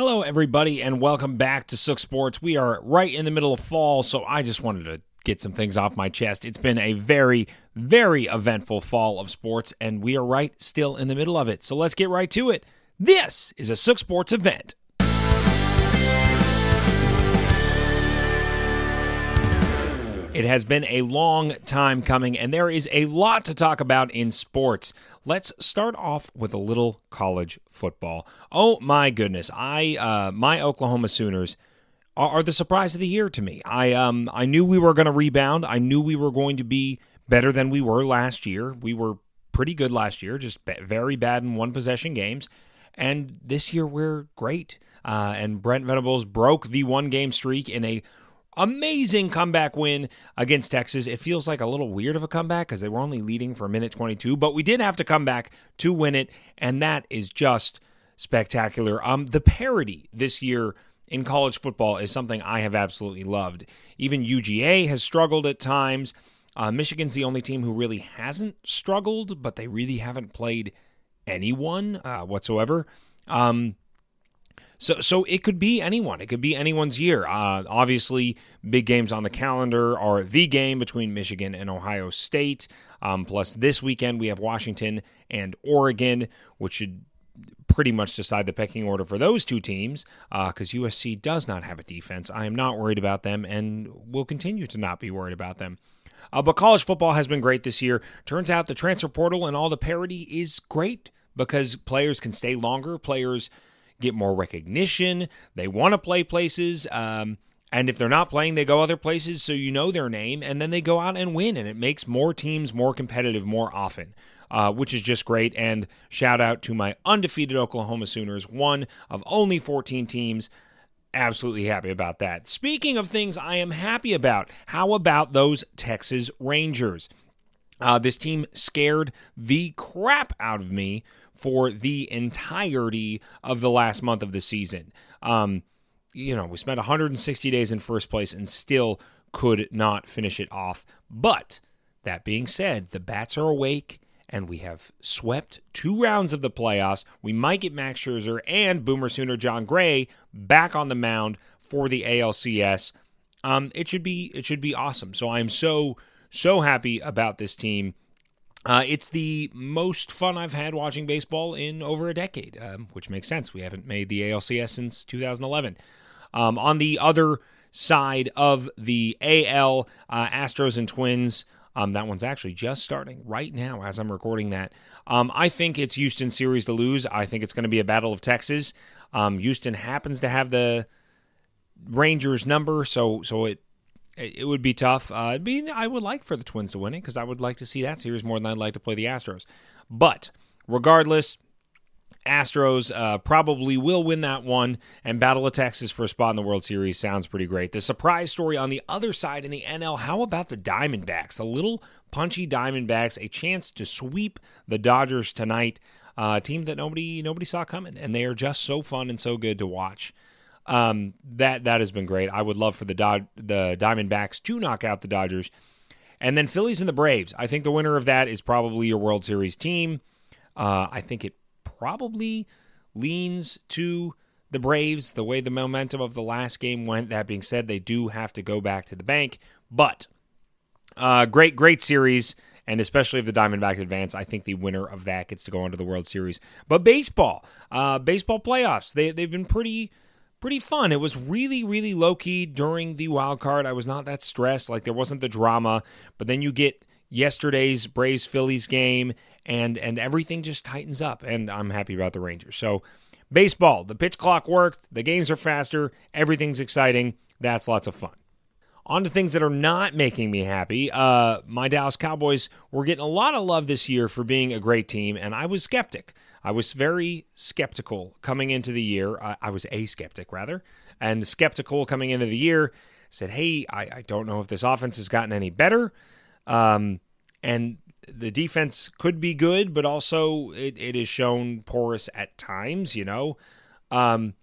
Hello, everybody, and welcome back to Sook Sports. We are right in the middle of fall, so I just wanted to get some things off my chest. It's been a very, very eventful fall of sports, and we are right still in the middle of it. So let's get right to it. This is a Sook Sports event. It has been a long time coming, and there is a lot to talk about in sports. Let's start off with a little college football. Oh my goodness, I uh, my Oklahoma Sooners are, are the surprise of the year to me. I um I knew we were going to rebound. I knew we were going to be better than we were last year. We were pretty good last year, just very bad in one possession games. And this year we're great. Uh, and Brent Venables broke the one game streak in a amazing comeback win against Texas. It feels like a little weird of a comeback because they were only leading for a minute 22, but we did have to come back to win it, and that is just spectacular. Um, the parity this year in college football is something I have absolutely loved. Even UGA has struggled at times. Uh, Michigan's the only team who really hasn't struggled, but they really haven't played anyone uh, whatsoever. Um, so, so it could be anyone. It could be anyone's year. Uh, obviously, big games on the calendar are the game between Michigan and Ohio State. Um, plus, this weekend we have Washington and Oregon, which should pretty much decide the pecking order for those two teams because uh, USC does not have a defense. I am not worried about them and will continue to not be worried about them. Uh, but college football has been great this year. Turns out the transfer portal and all the parity is great because players can stay longer. Players get more recognition. They want to play places. Um, and if they're not playing, they go other places so you know their name, and then they go out and win. And it makes more teams more competitive more often, uh, which is just great. And shout out to my undefeated Oklahoma Sooners, one of only 14 teams. Absolutely happy about that. Speaking of things I am happy about, how about those Texas Rangers? Uh, this team scared the crap out of me for the entirety of the last month of the season. Um, you know, we spent 160 days in first place and still could not finish it off. But that being said, the Bats are awake and we have swept two rounds of the playoffs. We might get Max Scherzer and Boomer Sooner Jon Gray back on the mound for the ALCS. Um, it should be it should be awesome. So I'm so so happy about this team. Uh, it's the most fun I've had watching baseball in over a decade, um, which makes sense. We haven't made the ALCS since 2011. Um, on the other side of the AL, uh, Astros and Twins. Um, that one's actually just starting right now as I'm recording that. Um, I think it's Houston series to lose. I think it's going to be a battle of Texas. Um, Houston happens to have the Rangers number, so so it it would be tough. Uh, be, I would like for the Twins to win it because I would like to see that series more than I'd like to play the Astros. But regardless, Astros uh, probably will win that one, and Battle of Texas for a spot in the World Series sounds pretty great. The surprise story on the other side in the NL how about the Diamondbacks? A little punchy Diamondbacks, a chance to sweep the Dodgers tonight. Uh, a team that nobody nobody saw coming, and they are just so fun and so good to watch. Um, that that has been great. I would love for the Dod- the Diamondbacks to knock out the Dodgers, and then Phillies and the Braves. I think the winner of that is probably your World Series team. Uh, I think it probably leans to the Braves the way the momentum of the last game went. That being said, they do have to go back to the bank, but uh, great great series. And especially if the Diamondbacks advance, I think the winner of that gets to go into the World Series. But baseball, uh, baseball playoffs, they, they've been pretty pretty fun. It was really, really low key during the wild card. I was not that stressed. Like there wasn't the drama. But then you get yesterday's Braves Phillies game, and and everything just tightens up. And I'm happy about the Rangers. So baseball, the pitch clock worked. The games are faster. Everything's exciting. That's lots of fun. On to things that are not making me happy. Uh, my Dallas Cowboys were getting a lot of love this year for being a great team, and I was skeptic. I was very skeptical coming into the year. I, I was a skeptic, rather, and skeptical coming into the year. Said, hey, I, I don't know if this offense has gotten any better. Um, and the defense could be good, but also it, it is shown porous at times, you know. Um,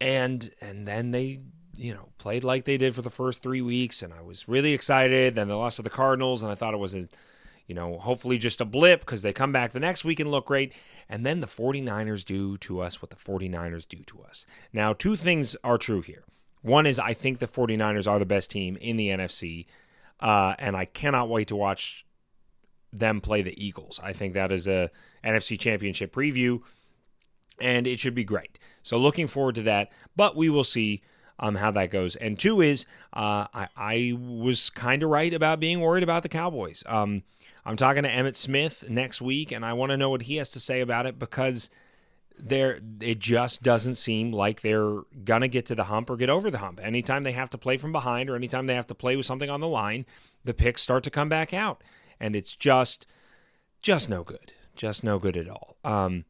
and and then they, you know, played like they did for the first three weeks, and I was really excited. Then they lost to the Cardinals, and I thought it was a you know, hopefully just a blip because they come back the next week and look great. And then the 49ers do to us what the 49ers do to us. Now, two things are true here. One is I think the 49ers are the best team in the NFC, uh, and I cannot wait to watch them play the Eagles. I think that is a NFC Championship preview, and it should be great. So looking forward to that. But we will see um, how that goes. And two is uh, I, I was kind of right about being worried about the Cowboys. Um, I'm talking to Emmitt Smith next week, and I want to know what he has to say about it because there it just doesn't seem like they're gonna get to the hump or get over the hump. Anytime they have to play from behind or anytime they have to play with something on the line, the picks start to come back out, and it's just just no good, just no good at all. Um,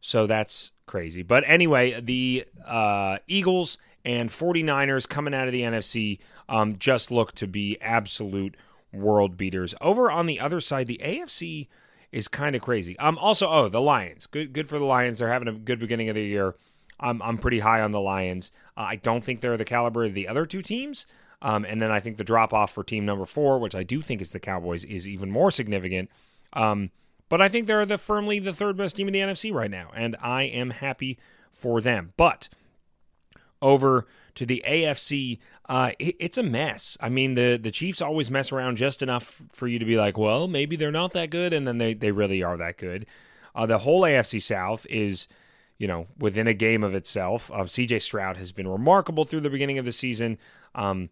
so that's crazy. But anyway, the uh, Eagles and 49ers coming out of the NFC um, just look to be absolute world beaters. Over on the other side, the AFC is kind of crazy. Um, also, oh, the Lions. Good, good for the Lions. They're having a good beginning of the year. I'm, I'm pretty high on the Lions. Uh, I don't think they're the caliber of the other two teams. Um, and then I think the drop off for team number four, which I do think is the Cowboys, is even more significant. Um, but I think they're the firmly the third best team in the NFC right now, and I am happy for them. But over to the AFC, uh, it, it's a mess. I mean, the the Chiefs always mess around just enough for you to be like, well, maybe they're not that good, and then they they really are that good. Uh, the whole AFC South is, you know, within a game of itself. Uh, C.J. Stroud has been remarkable through the beginning of the season. Um,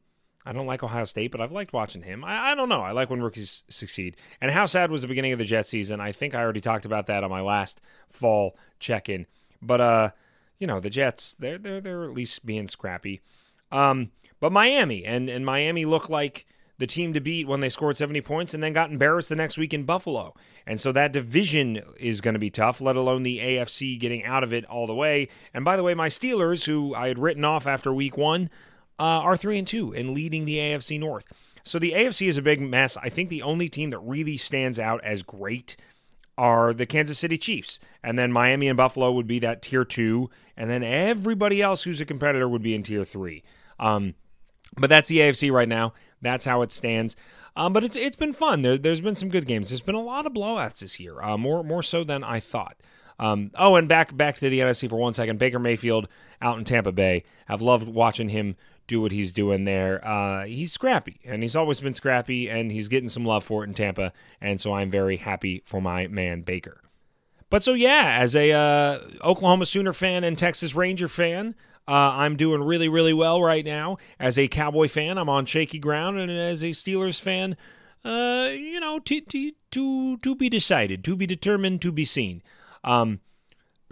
I don't like Ohio State, but I've liked watching him. I, I, don't know. I like when rookies succeed. And how sad was the beginning of the Jet season? I think I already talked about that on my last fall check in. But uh, you know, the Jets, they're they're they're at least being scrappy. Um, but Miami and and Miami look like the team to beat when they scored 70 points and then got embarrassed the next week in Buffalo. And so that division is going to be tough, let alone the AFC getting out of it all the way. And by the way, my Steelers, who I had written off after week one, uh, are 3 and 2 and leading the AFC North. So the AFC is a big mess. I think the only team that really stands out as great are the Kansas City Chiefs. And then Miami and Buffalo would be that tier two. And then everybody else who's a competitor would be in tier three. Um, but that's the AFC right now. That's how it stands. Um, but it's it's been fun. There, has been some good games. There's been a lot of blowouts this year, uh, more more so than I thought. Um, oh, and back back to the NFC for one second. Baker Mayfield out in Tampa Bay. I've loved watching him do what he's doing there. Uh, he's scrappy, and he's always been scrappy, and he's getting some love for it in Tampa, and so I'm very happy for my man Baker. But so yeah, as a uh, Oklahoma Sooner fan and Texas Ranger fan, uh, I'm doing really really well right now. As a Cowboy fan, I'm on shaky ground, and as a Steelers fan, uh, you know, to to to be decided, to be determined, to be seen. Um,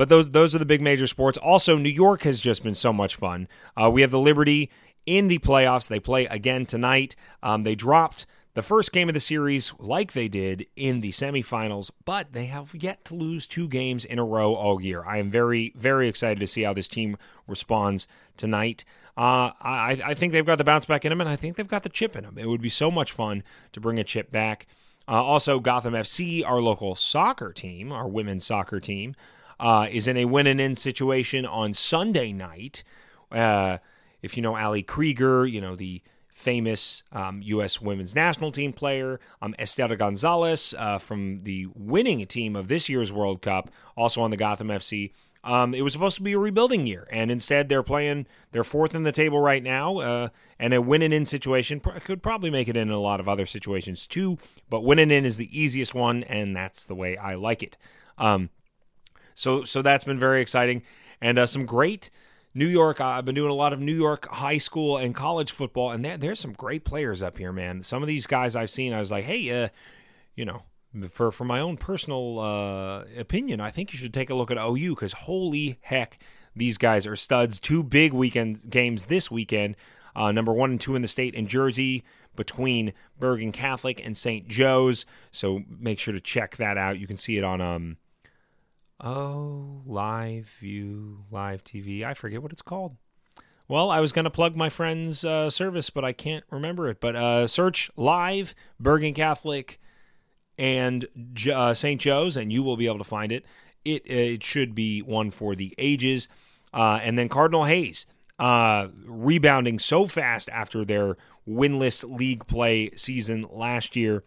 but those those are the big major sports. Also, New York has just been so much fun. Uh, we have the Liberty in the playoffs. They play again tonight. Um, they dropped the first game of the series like they did in the semifinals, but they have yet to lose two games in a row all year. I am very, very excited to see how this team responds tonight. Uh, I, I think they've got the bounce back in them, and I think they've got the chip in them. It would be so much fun to bring a chip back. Uh, also, Gotham FC, our local soccer team, our women's soccer team, uh, is in a win and in situation on Sunday night. Uh, if you know Ali Krieger, you know the famous um, U.S. women's national team player, um, Esther Gonzalez uh, from the winning team of this year's World Cup, also on the Gotham FC. Um, it was supposed to be a rebuilding year, and instead they're playing. They're fourth in the table right now, uh, and a win and in situation could probably make it in a lot of other situations too. But winning in is the easiest one, and that's the way I like it. Um, so so that's been very exciting, and uh, some great New York. Uh, I've been doing a lot of New York high school and college football, and there, there's some great players up here, man. Some of these guys I've seen, I was like, hey, uh, you know, for for my own personal uh, opinion, I think you should take a look at OU because holy heck, these guys are studs. Two big weekend games this weekend. Uh, number one and two in the state in Jersey between Bergen Catholic and St. Joe's. So make sure to check that out. You can see it on um, Oh, live view, live TV. I forget what it's called. Well, I was going to plug my friend's uh, service, but I can't remember it. But uh, search live Bergen Catholic and uh, St. Joe's, and you will be able to find it. It it should be one for the ages. Uh, and then Cardinal Hayes uh, rebounding so fast after their winless league play season last year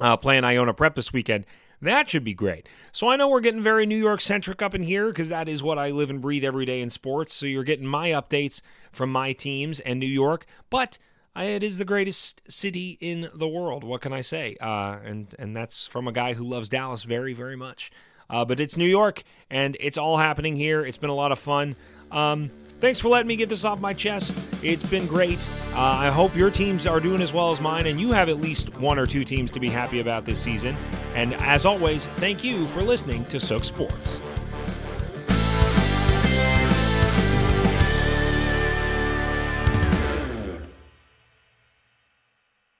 uh, playing Iona Prep this weekend. That should be great. So I know we're getting very New York centric up in here because that is what I live and breathe every day in sports. So you're getting my updates from my teams and New York, but it is the greatest city in the world. What can I say? Uh, and and that's from a guy who loves Dallas very very much. Uh, but it's New York, and it's all happening here. It's been a lot of fun. Um, thanks for letting me get this off my chest. It's been great. Uh, I hope your teams are doing as well as mine, and you have at least one or two teams to be happy about this season. And as always, thank you for listening to Sook Sports.